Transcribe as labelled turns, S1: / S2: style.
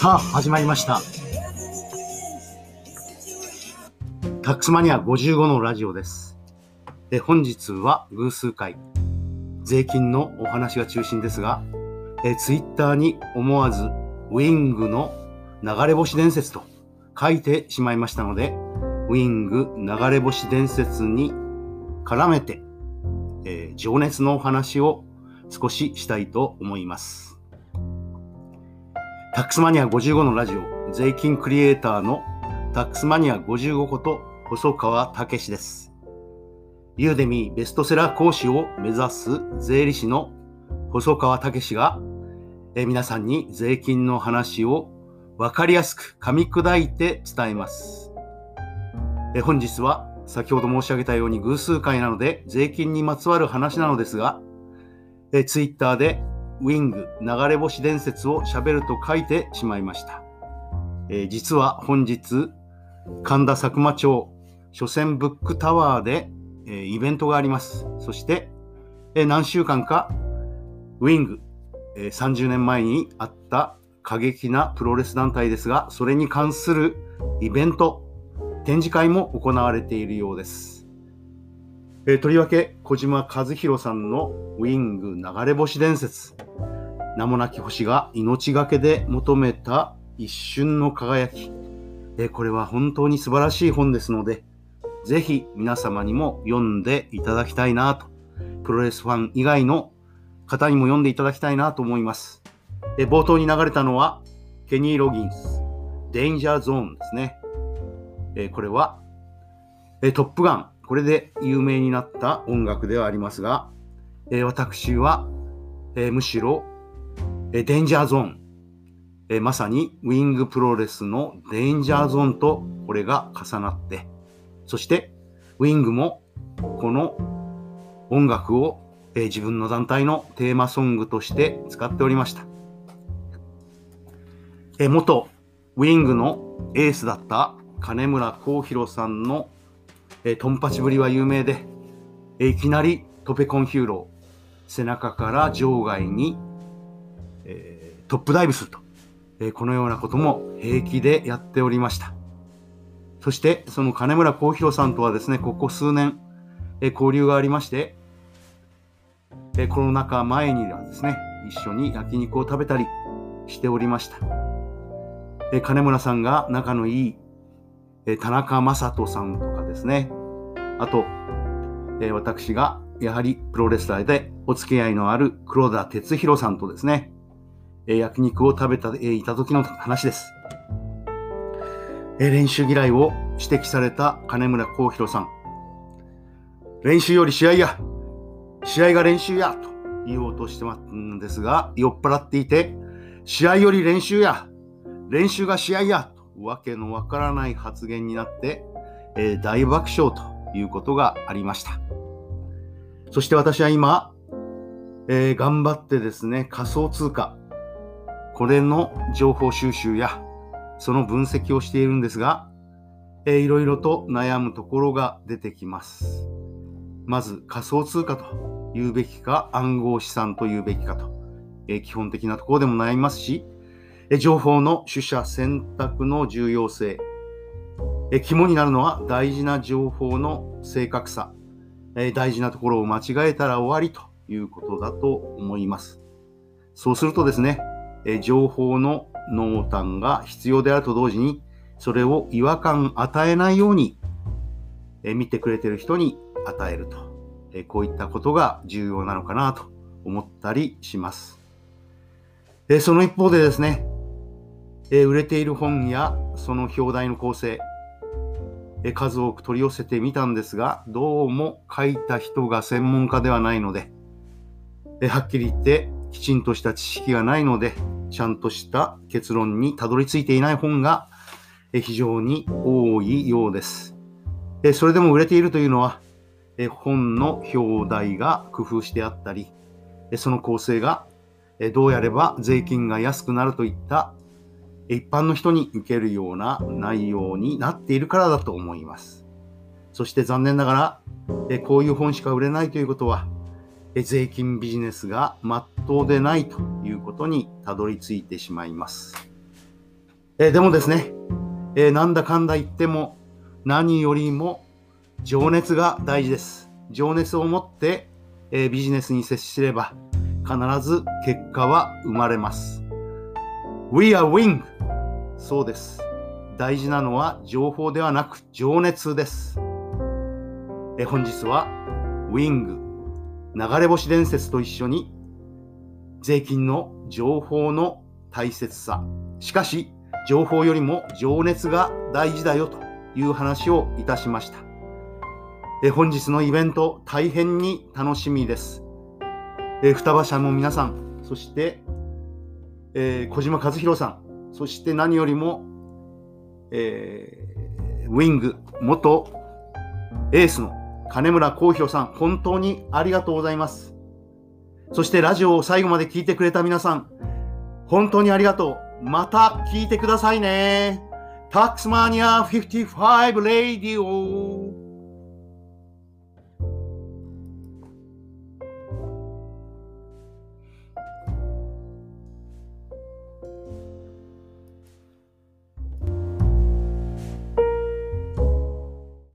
S1: さあ始まりました。タックスマニア55のラジオです。え本日は偶数回、税金のお話が中心ですが、えツイッターに思わずウィングの流れ星伝説と書いてしまいましたので、ウィング流れ星伝説に絡めて、えー情熱のお話を少ししたいと思います。タックスマニア55のラジオ、税金クリエイターのタックスマニア55こと細川武史です。ユーデミーベストセラー講師を目指す税理士の細川武史が、え皆さんに税金の話をわかりやすく噛み砕いて伝えます。え本日は先ほど申し上げたように偶数回なので税金にまつわる話なのですが、えツイッターでウィング流れ星伝説を喋ると書いてしまいました。えー実は本日、神田佐久間町書店ブックタワーで、えーイベントがあります。そして、えー何週間かウィング、え30年前にあった過激なプロレス団体ですが、それに関するイベント、展示会も行われているようです。えーとりわけ小島和弘さんのウィング流れ星伝説名もなき星が命がけで求めた一瞬の輝き。えーこれは本当に素晴らしい本ですのでぜひ皆様にも読んでいただきたいなと。プロレスファン以外の方にも読んでいただきたいなと思います。えー冒頭に流れたのはケニー・ロギンス。デンジャーゾーンですね。えーこれはえートップガン、これで有名になった音楽ではありますが、えー私は、えーむしろ、えデンジャーゾーン、えまさにウィングプロレスのデンジャーゾーンとこれが重なって、そしてウィングもこの音楽を、え自分の団体のテーマソングとして使っておりました。え元ウィングのエースだった金村光弘さんの、えトンパチぶりは有名で、えいきなりトペコンヒューロー、背中から場外に、えートップダイブすると、えーこのようなことも平気でやっておりました。そして、その金村光弘さんとはですね、ここ数年、えー交流がありまして、えーコロナ禍前にはですね、一緒に焼肉を食べたりしておりました。えー金村さんが仲のいい、えー田中正人さんとかですね、あと、えー私がやはりプロレスラーでお付き合いのある黒田哲弘さんとですね、え焼肉を食べた、えいた時の話です。え練習嫌いを指摘された金村光弘さん。練習より試合や試合が練習やと言おうとしてますんですが、酔っ払っていて、試合より練習や練習が試合やとわけのわからない発言になって、えー大爆笑ということがありました。そして私は今、えー頑張ってですね、仮想通貨、これの情報収集や、その分析をしているんですが、えーいろいろと悩むところが出てきます。まず仮想通貨と言うべきか、暗号資産と言うべきかと、えー基本的なところでも悩みますし、えー情報の取捨選択の重要性、えー肝になるのは大事な情報の正確さ、えー大事なところを間違えたら終わりということだと思います。そうするとですね、え情報の濃淡が必要であると同時に、それを違和感与えないように、え見てくれてる人に与えると、えこういったことが重要なのかなと思ったりします。えその一方でですね、え売れている本やその表題の構成、え数多く取り寄せてみたんですが、どうも書いた人が専門家ではないので、えはっきり言ってきちんとした知識がないので、ちゃんとした結論にたどり着いていない本が非常に多いようです。それでも売れているというのは、本の表題が工夫してあったり、その構成がどうやれば税金が安くなるといった一般の人に受けるような内容になっているからだと思います。そして残念ながら、こういう本しか売れないということは、税金ビジネスが真っ当でないということにたどり着いてしまいます。え、でもですね、え、なんだかんだ言っても何よりも情熱が大事です。情熱を持って、え、ビジネスに接すれば必ず結果は生まれます。We are wing! そうです。大事なのは情報ではなく情熱です。え本日はウィング流れ星伝説と一緒に税金の情報の大切さ。しかし情報よりも情熱が大事だよという話をいたしました。え本日のイベント大変に楽しみです。え双葉社の皆さんそして、えー、小島和弘さんそして何よりも、えー、ウィング元エースの金村幸宏さん、本当にありがとうございます。そしてラジオを最後まで聞いてくれた皆さん、本当にありがとう。また聞いてくださいね。タックスマニア55レディオ